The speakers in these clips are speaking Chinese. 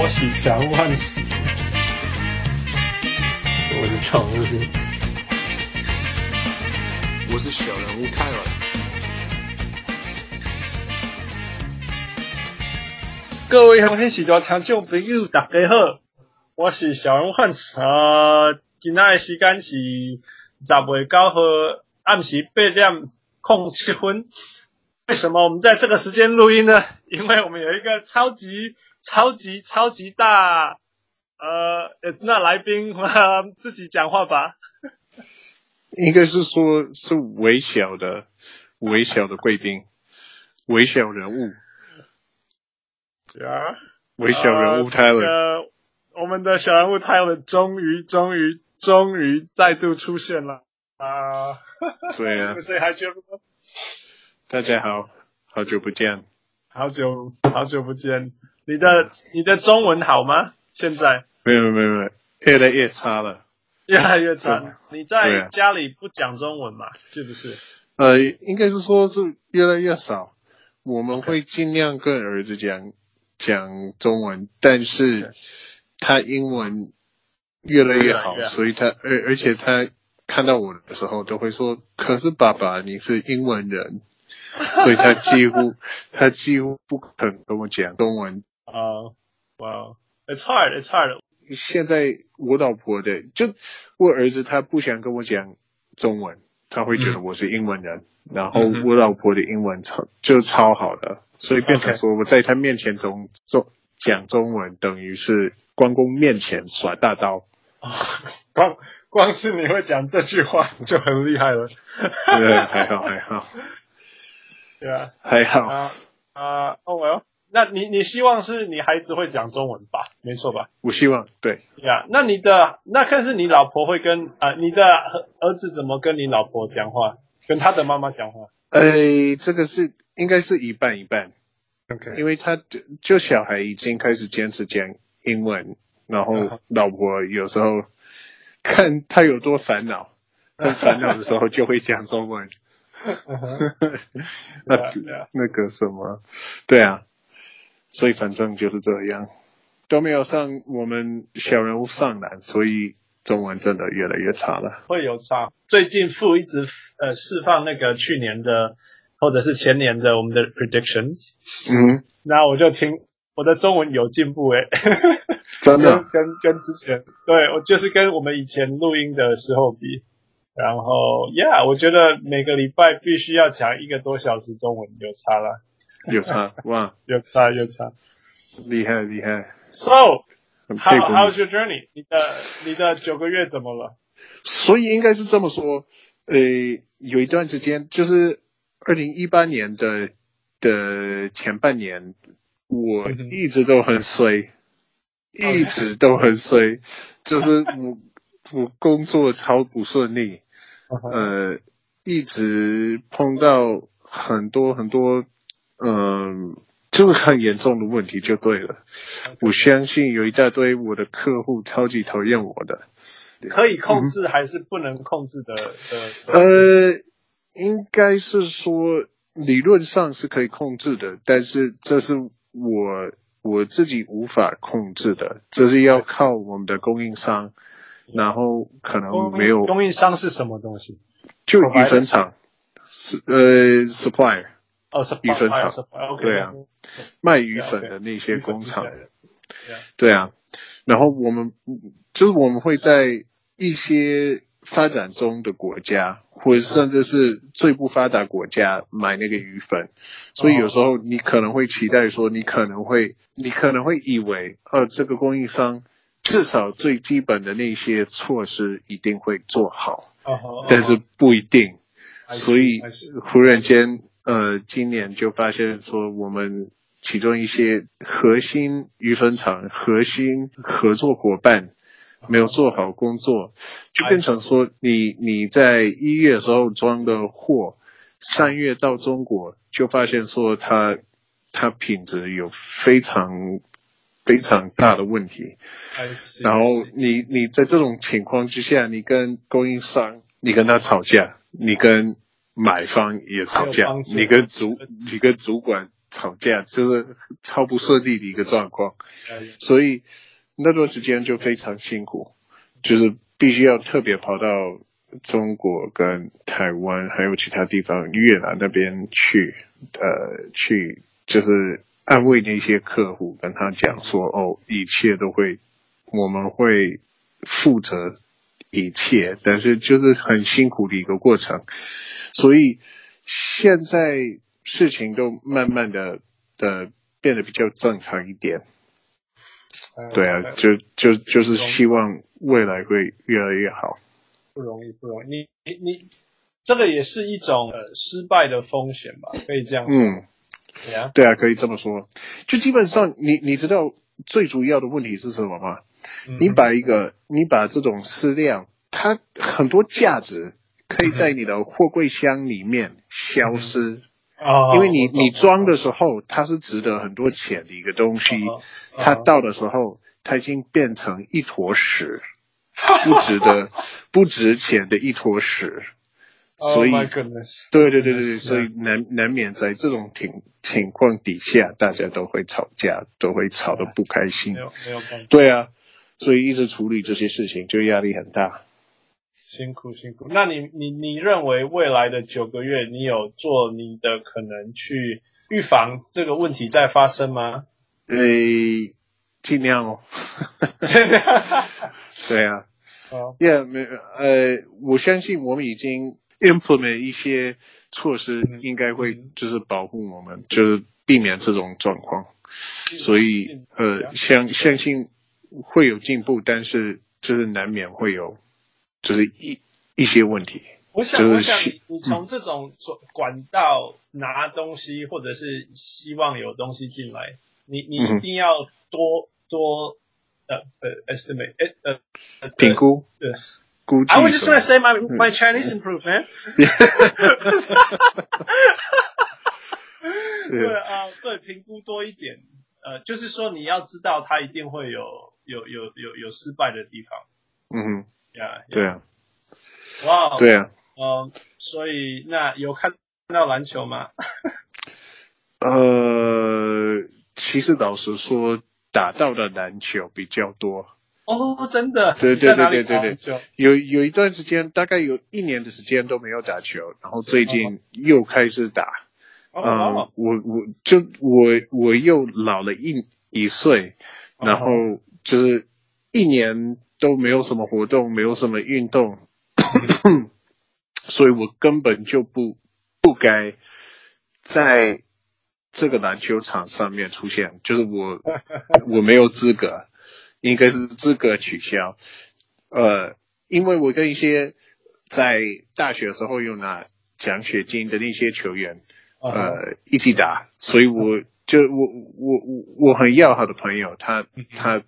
我是小人物汉斯，我是常务兵，我是小人物泰尔。各位欢迎时代听众朋友，大家好，我是小人物汉斯。呃，今仔的时间是十月九号暗时八点空七分。为什么我们在这个时间录音呢？因为我们有一个超级、超级、超级大，呃，那来宾，呃，自己讲话吧。应该是说，是微小的、微小的贵宾，微小人物。呀，微小人物 Tyler，呃，我们的小人物 Tyler 终于、终于、终于再度出现了啊！对啊。所以还觉得。大家好，好久不见，好久好久不见。你的你的中文好吗？现在没有没有没有，越来越差了，越来越差。你在家里不讲中文嘛？是不是？呃，应该是说是越来越少。我们会尽量跟儿子讲讲中文，但是他英文越来越好，所以他而而且他看到我的时候都会说：“可是爸爸，你是英文人。”所以他几乎 他几乎不肯跟我讲中文。啊，哇，It's hard, it's hard. 现在我老婆的就我儿子他不想跟我讲中文，他会觉得我是英文人。嗯、然后我老婆的英文超就超好的，所以变成说我在他面前中中讲中文，等于是关公面前耍大刀。啊，光光是你会讲这句话就很厉害了。对，还好还好。对啊，还好啊啊哦，well，那你你希望是你孩子会讲中文吧？没错吧？我希望对。呀、yeah，那你的那看是你老婆会跟啊、呃，你的儿子怎么跟你老婆讲话？跟他的妈妈讲话？呃，这个是应该是一半一半。OK，因为他就就小孩已经开始坚持讲英文，然后老婆有时候看他有多烦恼，很烦恼的时候就会讲中文。那那个什么，对啊，所以反正就是这样，都没有上我们小人物上篮，所以中文真的越来越差了。会有差。最近父一直呃释放那个去年的或者是前年的我们的 predictions，嗯，那我就听我的中文有进步诶，真的？跟跟跟之前，对，我就是跟我们以前录音的时候比。然后，Yeah，我觉得每个礼拜必须要讲一个多小时中文，有差了，有差，哇，有差有差，厉害厉害。So，How，How's your journey？你的你的九个月怎么了？所以应该是这么说，呃，有一段时间就是二零一八年的的前半年，我一直都很衰，一直都很衰，就是我我工作超不顺利。呃，一直碰到很多很多，嗯、呃，就是很严重的问题就对了。我相信有一大堆我的客户超级讨厌我的。可以控制还是不能控制的？嗯、呃，应该是说理论上是可以控制的，但是这是我我自己无法控制的，这是要靠我们的供应商。然后可能没有供应商是什么东西？就鱼粉厂，是呃，supplier 哦，鱼粉厂，对啊，卖鱼粉的那些工厂，对啊。然后我们就是我们会在一些发展中的国家，或者甚至是最不发达国家买那个鱼粉，所以有时候你可能会期待说，你可能会，你可能会以为，呃，这个供应商。至少最基本的那些措施一定会做好，uh uh. 但是不一定。所以忽然间，呃，今年就发现说，我们其中一些核心鱼粉厂、核心合作伙伴没有做好工作，就变成说你，你你在一月的时候装的货，三月到中国就发现说它它品质有非常。非常大的问题，然后你你在这种情况之下，你跟供应商，你跟他吵架，你跟买方也吵架，你跟主你跟主管吵架，就是超不顺利的一个状况，所以那段时间就非常辛苦，就是必须要特别跑到中国跟台湾还有其他地方越南那边去，呃，去就是安慰那些客户，跟他讲说，哦，一切都会，我们会负责一切，但是就是很辛苦的一个过程，所以现在。事情都慢慢的的变得比较正常一点，对啊，就就就是希望未来会越来越好。不容易，不容易。你你你，这个也是一种呃失败的风险吧？可以这样。嗯，对啊，对啊，可以这么说。就基本上，你你知道最主要的问题是什么吗？嗯、你把一个你把这种适量，它很多价值可以在你的货柜箱里面消失。嗯哦，因为你你装的时候，它是值得很多钱的一个东西，它到的时候，它已经变成一坨屎，不值得、不值钱的一坨屎，所以，对对对对，所以难难免在这种情情况底下，大家都会吵架，都会吵得不开心，没有没有办法，对啊，所以一直处理这些事情就压力很大。辛苦辛苦，那你你你认为未来的九个月，你有做你的可能去预防这个问题再发生吗？呃，尽量哦。尽量。对啊。哦。Yeah，没呃，我相信我们已经 implement 一些措施，应该会就是保护我们，就是避免这种状况。所以呃，相相信会有进步，但是就是难免会有。就是一一些问题。我想，就是、我想你，你从这种管道拿东西，或者是希望有东西进来，你你一定要多、嗯、多呃呃 estimate 呃呃评估对估计。I was just gonna say my my Chinese improved, man。对啊，对，评估多一点，呃，就是说你要知道，他一定会有有有有有失败的地方。嗯哼。对啊，哇对啊，嗯，所以那有看到篮球吗？呃，其实老实说，打到的篮球比较多。哦，真的？对对对对对对，有有一段时间，大概有一年的时间都没有打球，然后最近又开始打。嗯、uh 我我就我我又老了一一岁，然后就是一年。都没有什么活动，没有什么运动，所以我根本就不不该在这个篮球场上面出现，就是我 我没有资格，应该是资格取消。呃，因为我跟一些在大学时候有拿奖学金的那些球员，呃，一起打，所以我就我我我我很要好的朋友，他他。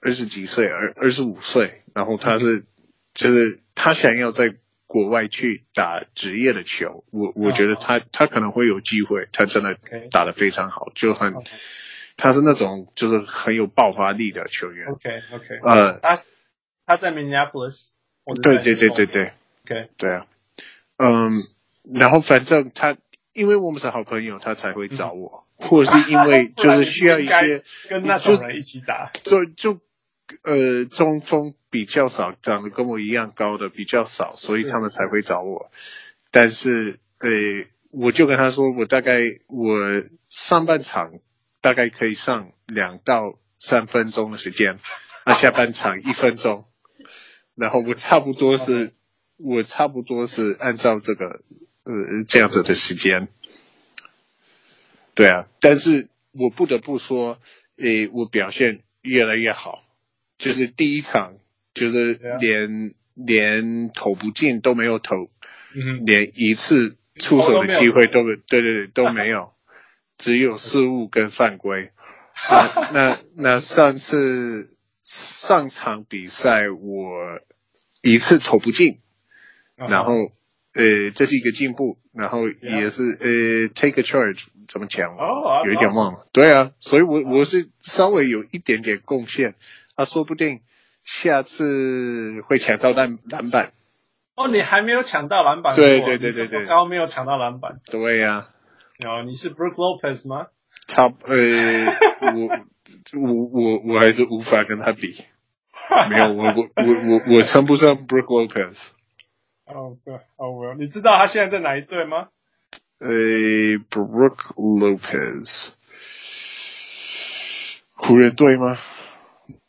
二十几岁，二二十五岁，然后他是，就是他想要在国外去打职业的球，我我觉得他他可能会有机会，他真的打得非常好，就很，他是那种就是很有爆发力的球员。OK OK，呃，他他在 Minneapolis，对对对对对，OK，对啊，嗯，然后反正他，因为我们是好朋友，他才会找我，或者是因为 就是需要一些跟那种人一起打，就就。呃，中锋比较少，长得跟我一样高的比较少，所以他们才会找我。但是，呃，我就跟他说，我大概我上半场大概可以上两到三分钟的时间，那下半场一分钟，然后我差不多是，我差不多是按照这个呃这样子的时间。对啊，但是我不得不说，诶，我表现越来越好。就是第一场，就是连连投不进都没有投，嗯，连一次出手的机会都，都对对对都没有，只有失误跟犯规。那那那上次上场比赛我一次投不进，然后呃这是一个进步，然后也是呃 take a charge 怎么讲？有一点忘了。对啊，所以我我是稍微有一点点贡献。他说不定下次会抢到篮篮板。哦，你还没有抢到篮板？对对对对对，高没有抢到篮板。对呀、啊，哦，你是 Brook Lopez 吗？差呃，我我我我还是无法跟他比。没有，我我我我我称不上 Brook Lopez。哦对哦我，你知道他现在在哪一队吗？呃，Brook Lopez，湖人队吗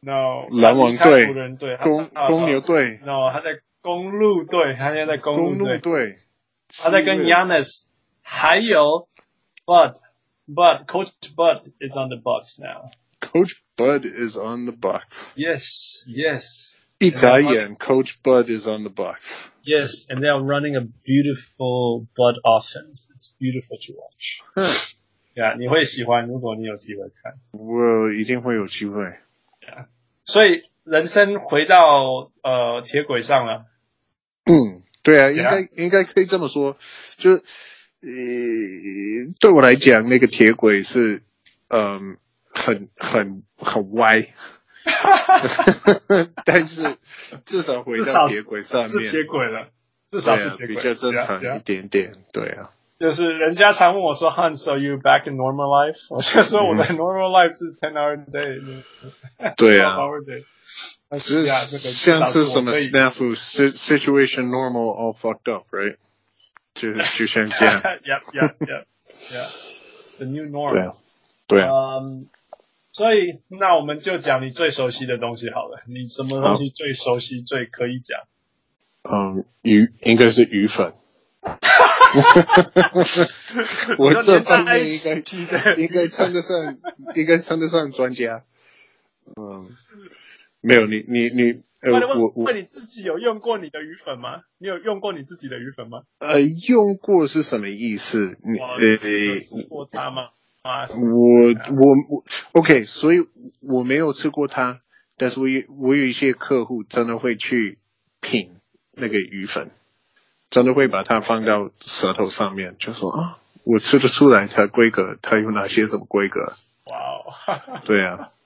？No，篮网队、湖人队、公公牛队。No，他在公鹿队，他现在在公鹿队。他在跟 Giannis，还有 Bud。But Coach Bud is on the Bucks now. Coach Bud is on the Bucks. Yes, yes. Italian Coach Bud is on the Bucks. Yes, and they are running a beautiful Bud offense. It's beautiful to watch. Yeah, 你会喜欢，如果你有机会看。我一定会有机会。 所以人生回到呃铁轨上了。嗯，对啊，应该、应该可以这么说，就是。呃，对我来讲，那个铁轨是，嗯，很很很歪，但是至少回到铁轨上面，是铁轨了，至少是铁轨，比较正常一点点，对啊。就是人家常问我说，Hans，are you back in normal life？我就说我的 normal life 是 ten hour a day，对啊。但是呀，这个像是什么 snafu situation normal all fucked up，right？就就像这样。 yep, yep, yep, yep. The new norm. 对啊，对啊。嗯，所以那我们就讲你最熟悉的东西好了。你什么东西最熟悉，最可以讲？嗯，鱼应该是鱼粉。 我这方面应该应该称得上，应该称得上专家。嗯，没有你你你。你呃，我我问你自己有用过你的鱼粉吗？你有用过你自己的鱼粉吗？呃，用过是什么意思？你呃，吃过它吗？啊，我我我，OK，所以我没有吃过它，但是我有我有一些客户真的会去品那个鱼粉，真的会把它放到舌头上面，就说啊，我吃得出来它规格，它有哪些什么规格？哇哦，对啊。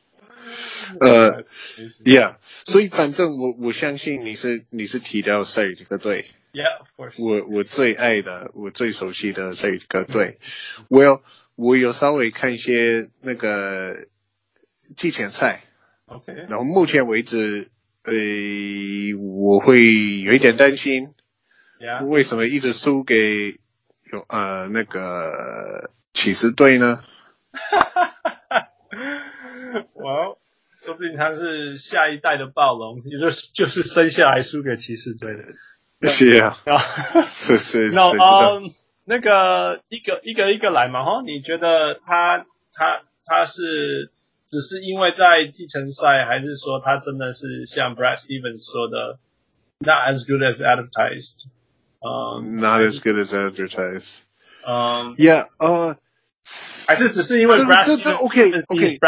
呃，Yeah，所以反正我我相信你是你是提到塞尔提克队 course，我我最爱的我最熟悉的塞尔提克队，我有我有稍微看一些那个季前赛，OK，然后目前为止，呃，我会有一点担心，Yeah，为什么一直输给有呃那个骑士队呢？哈哈哈哈，Well。说不定他是下一代的暴龙，也就是就是生下来输给骑士队的。是啊，是是是。那呃，那个一个一个一个来嘛哈？你觉得他他他是只是因为在季前赛，还是说他真的是像 Brad Stevens 说的，not as good as advertised？嗯，not as good as advertised。嗯，Yeah，呃。还是只是因为 Brad 这这 OK OK，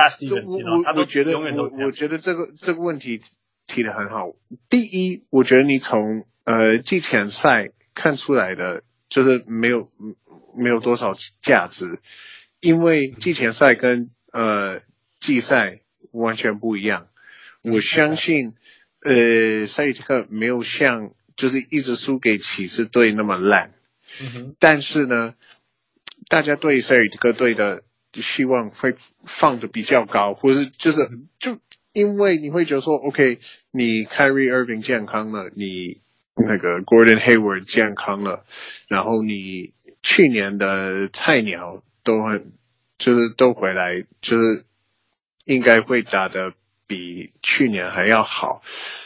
我我觉得我我觉得这个这个问题提得很好。第一，我觉得你从呃季前赛看出来的就是没有没有多少价值，因为季前赛跟呃季赛完全不一样。我相信呃塞尔提克没有像就是一直输给骑士队那么烂，嗯，但是呢。大家对塞尔提克队的希望会放得比较高，或是就是就因为你会觉得说，OK，你 Kyrie Irving 健康了，你那个 Gordon Hayward 健康了，然后你去年的菜鸟都很就是都回来，就是应该会打得比去年还要好，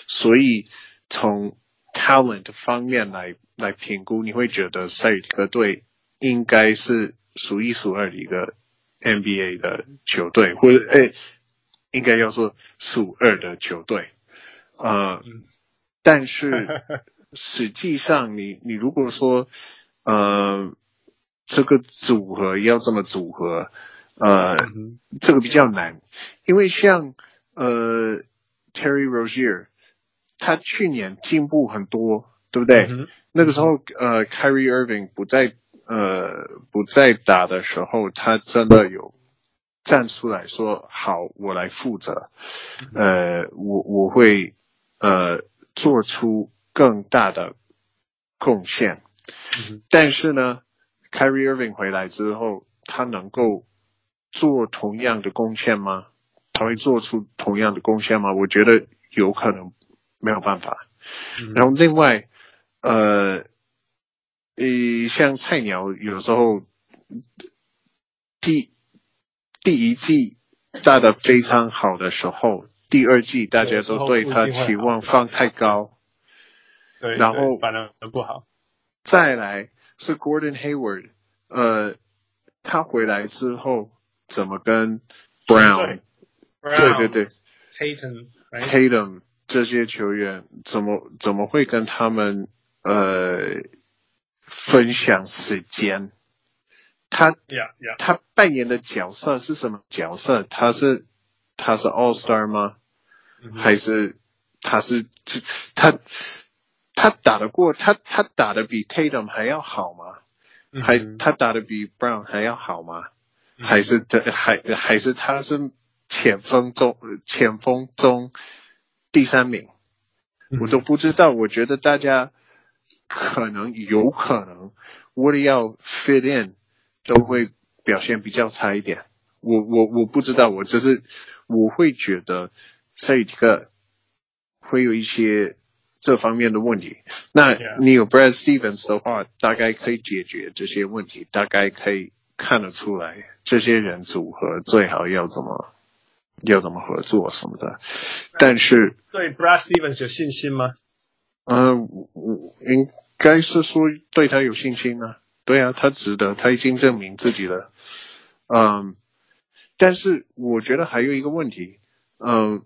所以从 talent 方面来来评估，你会觉得塞尔提克队。应该是数一数二的一个 NBA 的球队，或者诶，应该要说数二的球队，呃，但是 实际上你你如果说呃这个组合要这么组合，呃，这个比较难，因为像呃 Terry Rozier，他去年进步很多，对不对？那个时候呃 Kyrie Irving 不在。呃，不在打的时候，他真的有站出来说：“好，我来负责。”呃，我我会呃做出更大的贡献。但是呢 Kyrie Irving 回来之后，他能够做同样的贡献吗？他会做出同样的贡献吗？我觉得有可能没有办法。嗯、然后另外，呃，呃，像菜鸟有时候第第一季打的非常好的时候，第二季大家都对他期望放太高，对，然后反而不好。再来是 Gordon Hayward，呃，他回来之后怎么跟 Brown，对对对，Tatum，Tatum。这些球员怎么怎么会跟他们呃分享时间？他 yeah, yeah. 他扮演的角色是什么角色？他是他是 All Star 吗？Mm -hmm. 还是他是他他打得过他他打得比 Tatum 还要好吗？Mm -hmm. 还他打得比 Brown 还要好吗？Mm -hmm. 还是他还还是他是前锋中前锋中？第三名，我都不知道。我觉得大家可能有可能为了要 fit in，都会表现比较差一点。我我我不知道，我只是我会觉得这一个会有一些这方面的问题。那你有 Brad Stevens 的话，大概可以解决这些问题，大概可以看得出来这些人组合最好要怎么。要怎么合作什么的，但是对 Brad Stevens 有信心吗？嗯、呃，我应该是说对他有信心啊。对啊，他值得，他已经证明自己了。嗯，但是我觉得还有一个问题，嗯，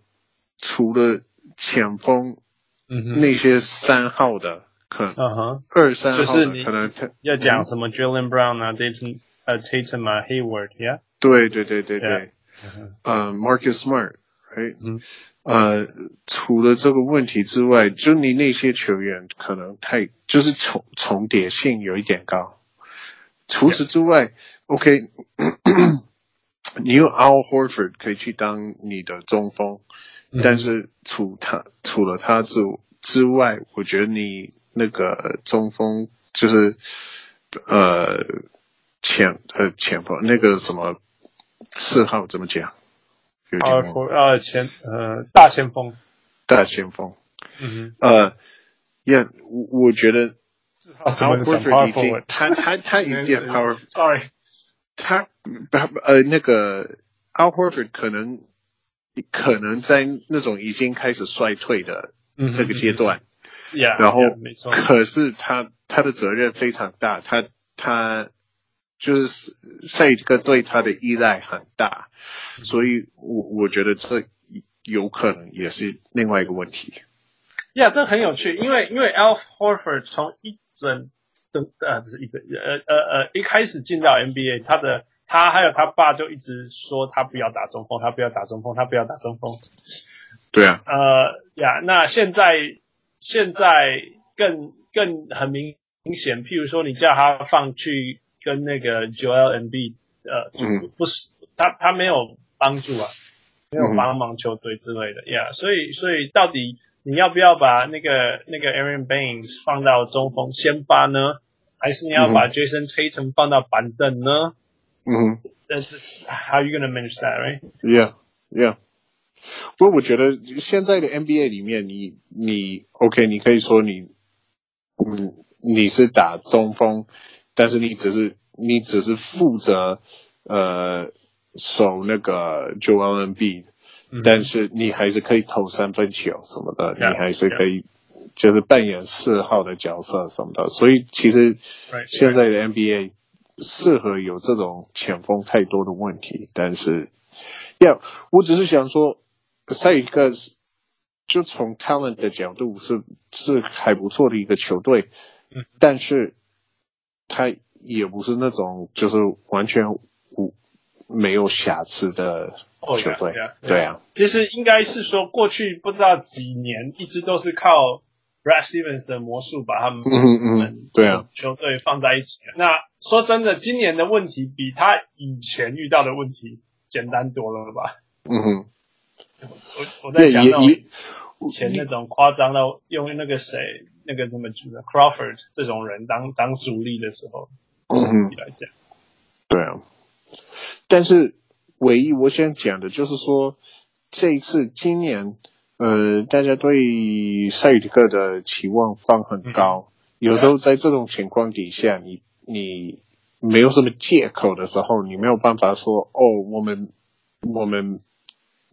除了前锋，嗯，那些三号的，可能二三号的可能他要讲什么 Jaylen Brown 啊，Tatum 呃 Tatum 啊，Hayward，yeah，对对对对对。呃、uh,，Marcus Smart，right？嗯，呃，除了这个问题之外，就你那些球员可能太就是重重叠性有一点高。除此之外，OK，你有 Al Horford 可以去当你的中锋，嗯、但是除他除了他之之外，我觉得你那个中锋就是呃前呃前锋那个什么。四号怎么讲？呃，前呃大前锋，大前锋。嗯哼。呃，呀，我我觉得，Al Horford 已经他他他有点 power，sorry，他呃那个 Al Horford 可能可能在那种已经开始衰退的那个阶段，嗯、yeah, 然后可是他他的责任非常大，他他。就是赛哥对他的依赖很大，所以我我觉得这有可能也是另外一个问题。呀、yeah，这很有趣，因为因为 Al Horford 从一整整呃不是一个呃呃呃一开始进到 NBA，他的他还有他爸就一直说他不要打中锋，他不要打中锋，他不要打中锋。对啊。呃呀，那现在现在更更很明明显，譬如说你叫他放去。跟那个 Joel Embiid 呃，嗯、不是他他没有帮助啊，没有帮忙球队之类的 yeah，所以所以到底你要不要把那个那个 Aaron Baines 放到中锋先发呢？还是你要把 Jason Tatum 放到板凳呢？嗯，That's how you gonna manage that, right? Yeah, yeah. 不过我觉得现在的 NBA 里面你，你你 OK，你可以说你嗯你是打中锋。但是你只是你只是负责呃守那个 Joel Embiid，但是你还是可以投三分球什么的你还是可以就是扮演四号的角色什么的。所以其实现在的 NBA 适合有这种前锋太多的问题。但是要，我只是想说，赛一个就从 talent 的角度是是还不错的一个球队，但是。他也不是那种就是完全无没有瑕疵的球队，oh, yeah, yeah, yeah. 对啊。其实应该是说，过去不知道几年一直都是靠 Brad Stevens 的魔术把他们嗯嗯对啊球队放在一起。那说真的，今年的问题比他以前遇到的问题简单多了吧？嗯哼。我我在讲那种以前那种夸张到用那个谁。那个什么 Crawford 这种人当当主力的时候，问题来讲。对啊，但是唯一我想讲的就是说，这一次今年，呃，大家对赛里克的期望放很高，嗯、有时候在这种情况底下，你你没有什么借口的时候，你没有办法说哦，我们我们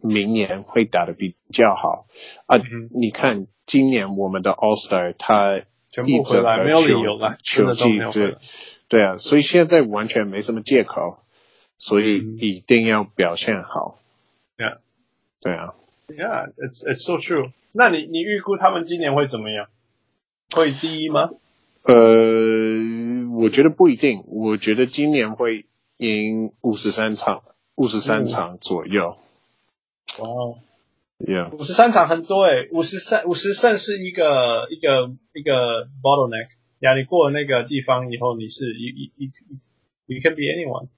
明年会打得比较好啊。嗯、你看今年我们的 All Star 他一直没有理由了，球季对。对啊，所以现在完全没什么借口，所以一定要表现好。对啊，对啊。Yeah，it's it's so true。那你你预估他们今年会怎么样？会第一吗？呃，我觉得不一定。我觉得今年会赢五十三场，五十三场左右。哇哦，Yeah，五十三场很多诶，五十三五十胜是一个一个一个 bottleneck。呀，你过了那个地方以后，你是一一一 you can be anyone，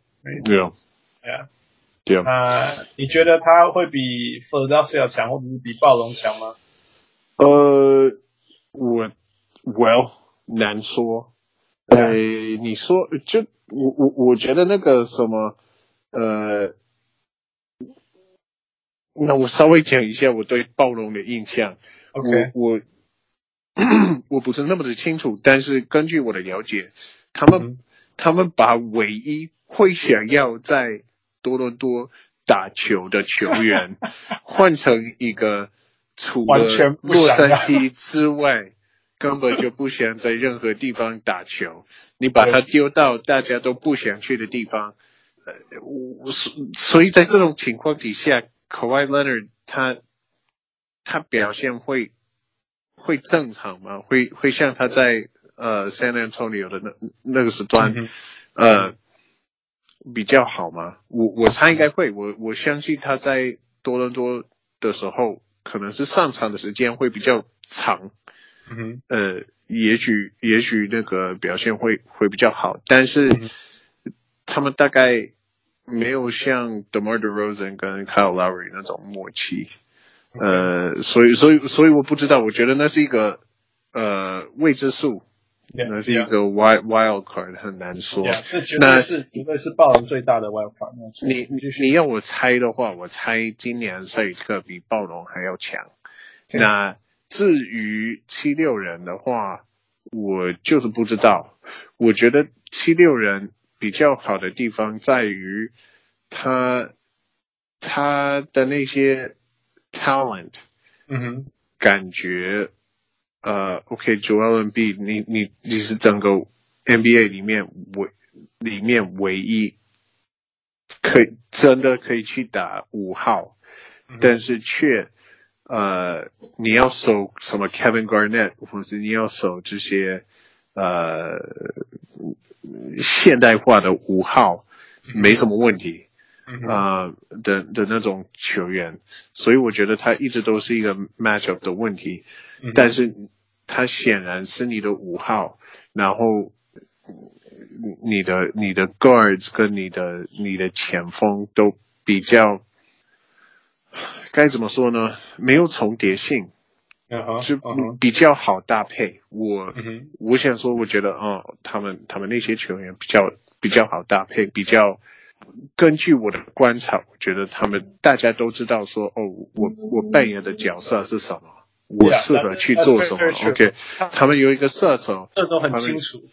对啊，对啊，对啊。那你觉得他会比 Philadelphia 强，或者是比暴龙强吗？呃，我 Well 难说。呃，你说就我我我觉得那个什么呃，那我稍微讲一下我对暴龙的印象。OK，我。我我不是那么的清楚，但是根据我的了解，他们、嗯、他们把唯一会想要在多伦多打球的球员 换成一个除了洛杉矶之外，根本就不想在任何地方打球。你把他丢到大家都不想去的地方，呃，我所所以在这种情况底下，Kawhi Leonard 他他表现会。会正常吗？会会像他在呃 San Antonio 的那那个时段，嗯、呃比较好吗？我我猜应该会。我我相信他在多伦多的时候，可能是上场的时间会比较长。呃，也许也许那个表现会会比较好，但是、嗯、他们大概没有像 DeMar DeRozan 跟 Kyle Lowry 那种默契。呃，所以，所以，所以我不知道，我觉得那是一个呃未知数，yeah, 那是一个 wild wild card，很难说。Yeah, 这绝对是绝对是暴龙最大的 wild card。你你你要我猜的话，我猜今年赛尔特比暴龙还要强。那至于七六人的话，我就是不知道。我觉得七六人比较好的地方在于他他的那些。Talent，嗯哼，感觉，呃，OK，Joel Embiid，你你你是整个 NBA 里面唯里面唯一可以真的可以去打五号，嗯、但是却呃你要守什么 Kevin Garnett，或者你要守这些呃现代化的五号，没什么问题。啊、的的那种球员，所以我觉得他一直都是一个 matchup 的问题，嗯、但是他显然是你的五号，然后你的你的 guards 跟你的你的前锋都比较该怎么说呢？没有重叠性，嗯、就比较好搭配。我、嗯、我想说，我觉得哦，他们他们那些球员比较比较好搭配，比较。根据我的观察，我觉得他们大家都知道说，哦，我我扮演的角色是什么，我适合去做什么。Yeah, OK，他们有一个射手，这都很清楚。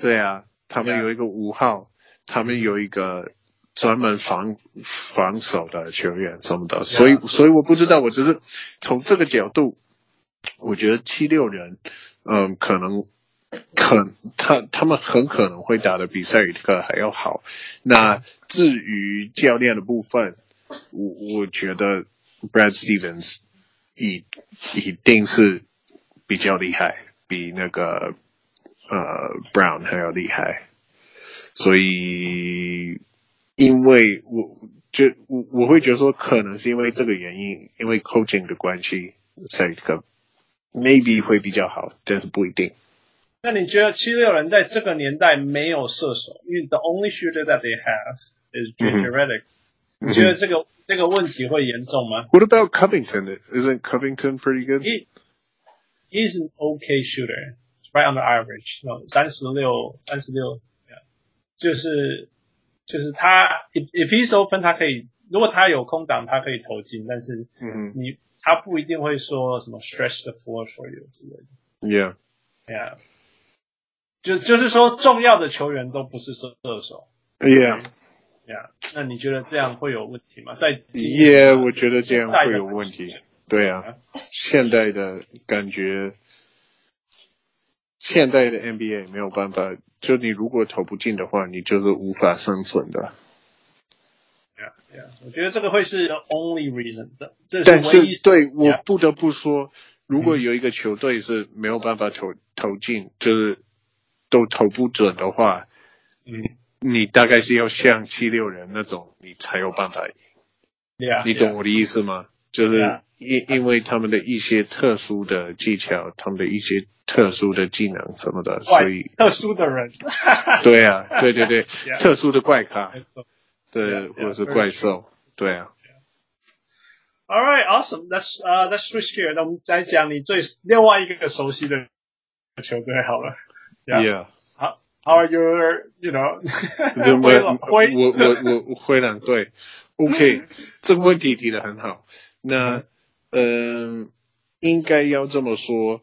对啊，他们有一个五号，他们有一个专门防防守的球员什么的。所以，所以我不知道，我只是从这个角度，我觉得七六人，嗯，可能。可他他们很可能会打的比赛尔特还要好。那至于教练的部分，我我觉得 Brad Stevens 一一定是比较厉害，比那个呃 Brown 还要厉害。所以，因为我就我我会觉得说，可能是因为这个原因，因为 coaching 的关系，赛尔特 maybe 会比较好，但是不一定。那你觉得七六人在这个年代没有射手，因为 the only shooter that they have is JJ Redick。你觉得这个这个问题会严重吗？What about Covington? Isn't Covington pretty good? He he's an okay shooter, right on the average. No，三十六，三十六。 就是就是他 if if he's open，他可以如果他有空档，他可以投进，但是嗯你 他不一定会说什么 stretch the floor for you 之类的。Yeah, yeah，就就是说重要的球员都不是射射手。Yeah, yeah，那你觉得这样会有问题吗？在 Yeah，我觉得这样会有问题。对啊，现代的感觉，现代的 NBA 没有办法。就你如果投不进的话，你就是无法生存的。Yeah. 我觉得这个会是 the only reason 的。但是对我不得不说，如果有一个球队是没有办法投投进，就是都投不准的话，嗯，你大概是要像七六人那种，你才有办法赢。Yeah, 你懂我的意思吗？就是因因为他们的一些特殊的技巧，他们的一些。特殊的技能什么的，所以特殊的人，对啊，对对对 特殊的怪咖，对或者是怪兽，对啊。All right, awesome. Let's uh let's switch here. 那我们再讲你最另外一个熟悉的球队好了。Yeah. How how are your you know？灰我我我灰狼队。OK，这个问题提的很好。那嗯、呃，应该要这么说。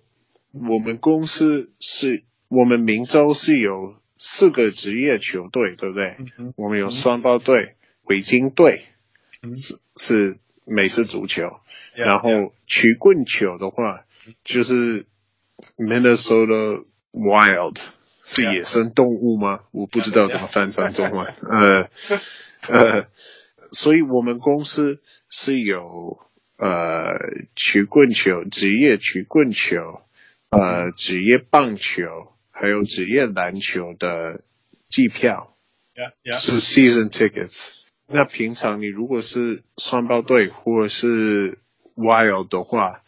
我们公司是，我们明州是有四个职业球队，对不对？嗯、我们有双胞队、维京队，嗯、是是美式足球。嗯、然后曲棍球的话，嗯、就是 Minnesota Wild，是野生动物吗？我不知道怎么翻成中文。呃呃，所以我们公司是有呃曲棍球职业曲棍球。呃，职业棒球还有职业篮球的季票，yeah, yeah. 是 season tickets。那平常你如果是双胞队或者是 wild 的话，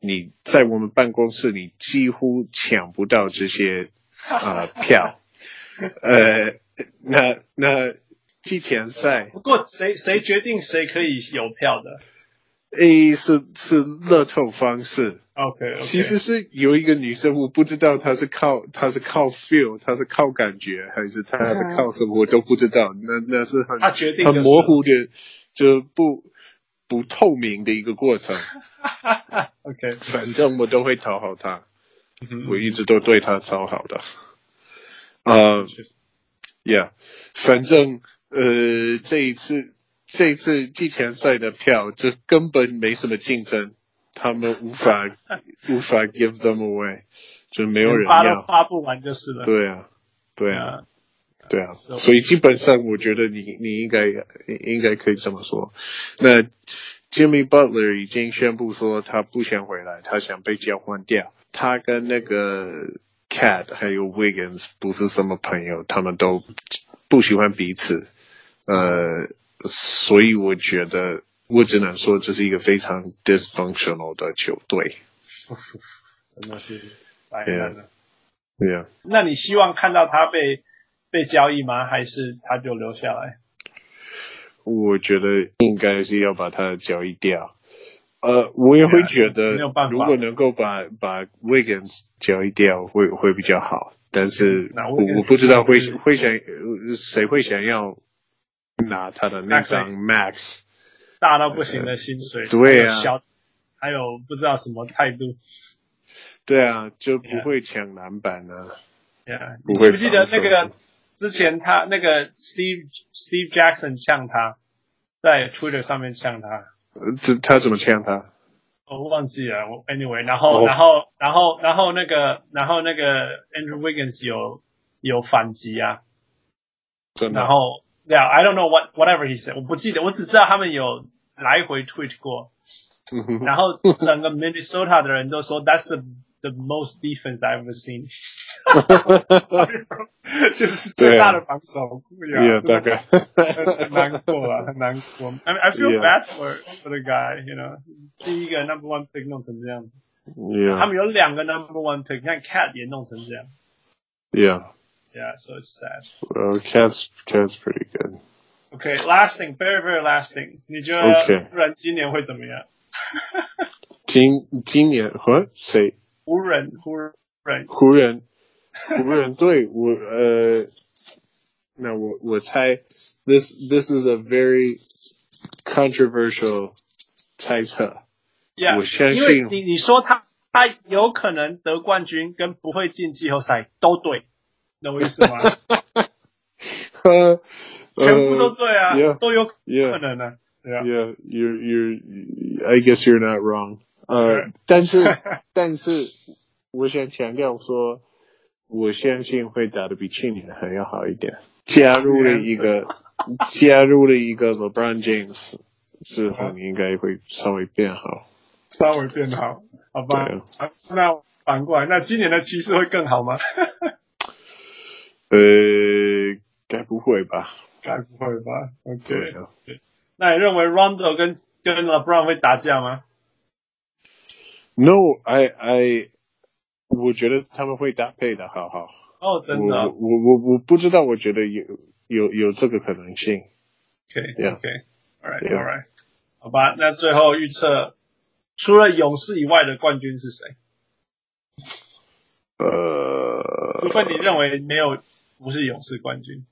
你在我们办公室你几乎抢不到这些呃票。呃，那那季前赛，不过谁谁决定谁可以有票的？A 是是乐透方式。OK，, okay. 其实是有一个女生，我不知道她是靠她是靠 feel，她是靠感觉，还是她是靠什么，我都不知道。那那是很很模糊的，就不不透明的一个过程。OK，反正我都会讨好她，我一直都对她超好的。呃、uh,，Yeah，反正呃这一次这一次季前赛的票就根本没什么竞争。他们无法 无法 give them away，就没有人要，发都发不完就是了。对啊，对啊，对啊，所以基本上我觉得你你应该应该可以这么说。那 Jimmy Butler 已经宣布说他不想回来，他想被交换掉。他跟那个 Cat 还有 Wiggins 不是什么朋友，他们都不喜欢彼此。呃，所以我觉得。我只能说这是一个非常 dysfunctional 的球队，真的是白烂了。对呀，那你希望看到他被被交易吗？还是他就留下来？我觉得应该是要把他交易掉。呃，我也会觉得，如果能够把把 Wiggins 交易掉，会会比较好。但是我我不知道会会想谁会想要拿他的那张 Max。大到不行的薪水，对啊，小，还有不知道什么态度，对啊，就不会抢篮板呢。你记不记得那个之前他那个 Steve Steve Jackson 呛他，在 Twitter 上面呛他，这他怎么呛他？我忘记了。我 Anyway，然后、oh. 然后然后然后那个然后那个 Andrew Wiggins 有有反击啊，真的，然后。Yeah, I don't know what whatever he said. 我不记得，我只知道他们有来回 tweet 过。然后整个 Minnesota 的人都说 That's the the most defense I've ever seen。就是最大的防守。Yeah, 大概。很难过啊，很难过。I mean, I feel yeah. bad for for the guy, you know. 第一个 number one pick 弄成这样子。Yeah. 他们有两个 number one pick，看 Cat 也弄成这样。Yeah. Yeah, so it's sad. Well, Cat's Cat's pretty good. Okay, last thing, very very last thing. 你觉得湖人今年会怎么样？今今年和谁？湖人，湖人，湖人，湖人队。我呃， 那我我猜，this this is a very controversial 猜测。Yeah, 我相信，因为你你说他他有可能得冠军跟不会进季后赛都对， 懂我意思吗？全部都对啊，uh, yeah, 都有可能啊。Yeah, yeah, you're you're I guess you're not wrong. 呃、uh, 但是 但是我想强调说，我相信会打的比去年还要好一点。加入了一个加入了一个 LeBron James 之后，你应该会稍微变好。稍微变好，好吧？啊，那反过来，那今年的骑士会更好吗？呃，该不会吧？该不会吧？OK。那你认为 Rondo 跟跟 LeBron 会打架吗？No，I I，我觉得他们会搭配的好好。哦，oh, 真的？我我我我不知道，我觉得有有有这个可能性。OK，OK，All right，All right，好吧。那最后预测。除了勇士以外的冠军是谁？呃，除非你认为没有，不是勇士冠军。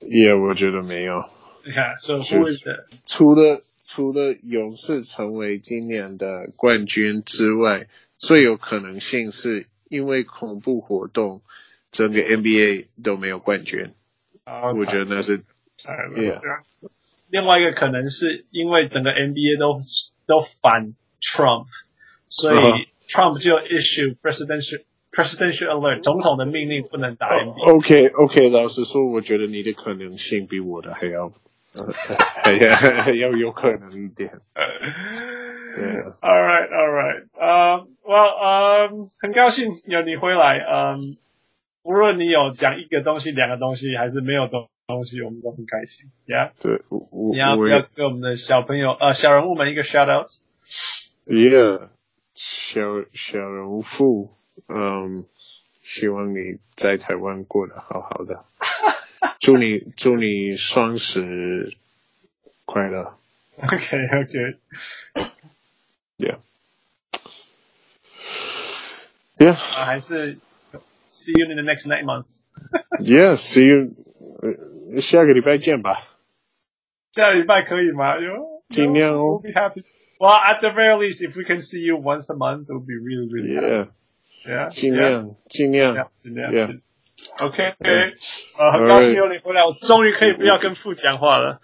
也、yeah, 我觉得没有。你看，所以或者除了除了勇士成为今年的冠军之外，最有可能性是因为恐怖活动，整个 NBA 都没有冠军。啊，Okay. 我觉得那是。Yeah. 另外一个可能是因为整个 NBA 都都反。Trump，所以 Trump 就 issue presidential presidential alert，总统的命令不能打 NBA。OK OK，老实说，我觉得你的可能性比我的还要，还要还要有可能一点。Yeah. All right, all right. Um, well, um, 很高兴有你回来。嗯、um,，无论你有讲一个东西、两个东西，还是没有东东西，我们都很开心。Yeah，对，你要不要给我们的小朋友、呃小人物们一个 shout out？Yeah，小小人物，嗯，希望你在台湾过得好好的，祝你祝你双十快乐。OK OK，Yeah，Yeah，啊，还是 See you in the next nine months。Yeah，See you，下个礼拜见吧。下个礼拜可以吗？哟，尽量哦。We'll be happy. Well, at the very least, if we can see you once a month, it would be really, really yeah, Yeah, 尽量尽量尽量 OK OK，呃，很高兴有你回来，我终于可以不要跟父讲话了。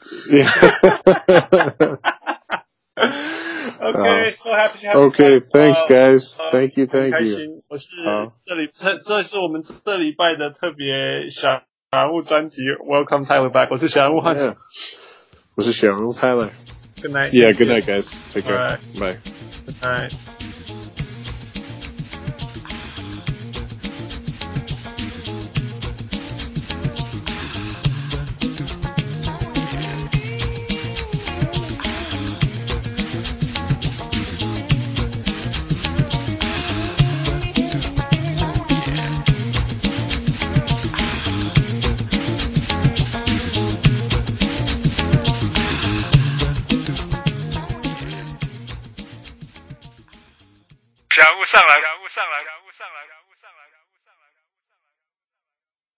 OK, so happy to have you. OK, thanks guys, thank you, thank you. 开心，我是这里这这是我们这礼拜的特别小人物专辑，Welcome Tyler back，我是小人物汉斯，我是小人物 Tyler。Good night. Yeah, good night, guys. Take care. Bye.